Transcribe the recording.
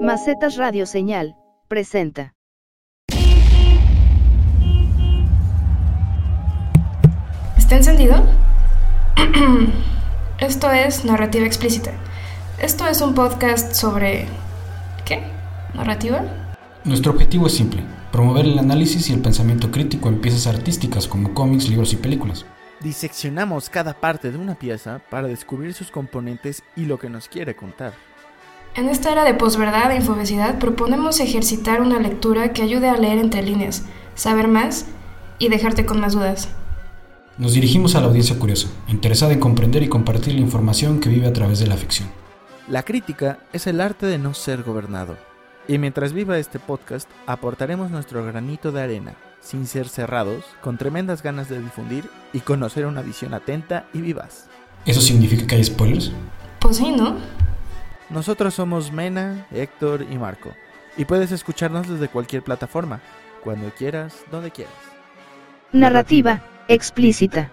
Macetas Radio Señal, presenta. ¿Está encendido? Esto es Narrativa Explícita. Esto es un podcast sobre... ¿Qué? ¿Narrativa? Nuestro objetivo es simple, promover el análisis y el pensamiento crítico en piezas artísticas como cómics, libros y películas. Diseccionamos cada parte de una pieza para descubrir sus componentes y lo que nos quiere contar. En esta era de posverdad e infobesidad proponemos ejercitar una lectura que ayude a leer entre líneas, saber más y dejarte con más dudas. Nos dirigimos a la audiencia curiosa, interesada en comprender y compartir la información que vive a través de la ficción. La crítica es el arte de no ser gobernado. Y mientras viva este podcast, aportaremos nuestro granito de arena, sin ser cerrados, con tremendas ganas de difundir y conocer una visión atenta y vivaz. ¿Eso significa que hay spoilers? Pues sí, ¿no? Nosotros somos Mena, Héctor y Marco. Y puedes escucharnos desde cualquier plataforma, cuando quieras, donde quieras. Narrativa explícita.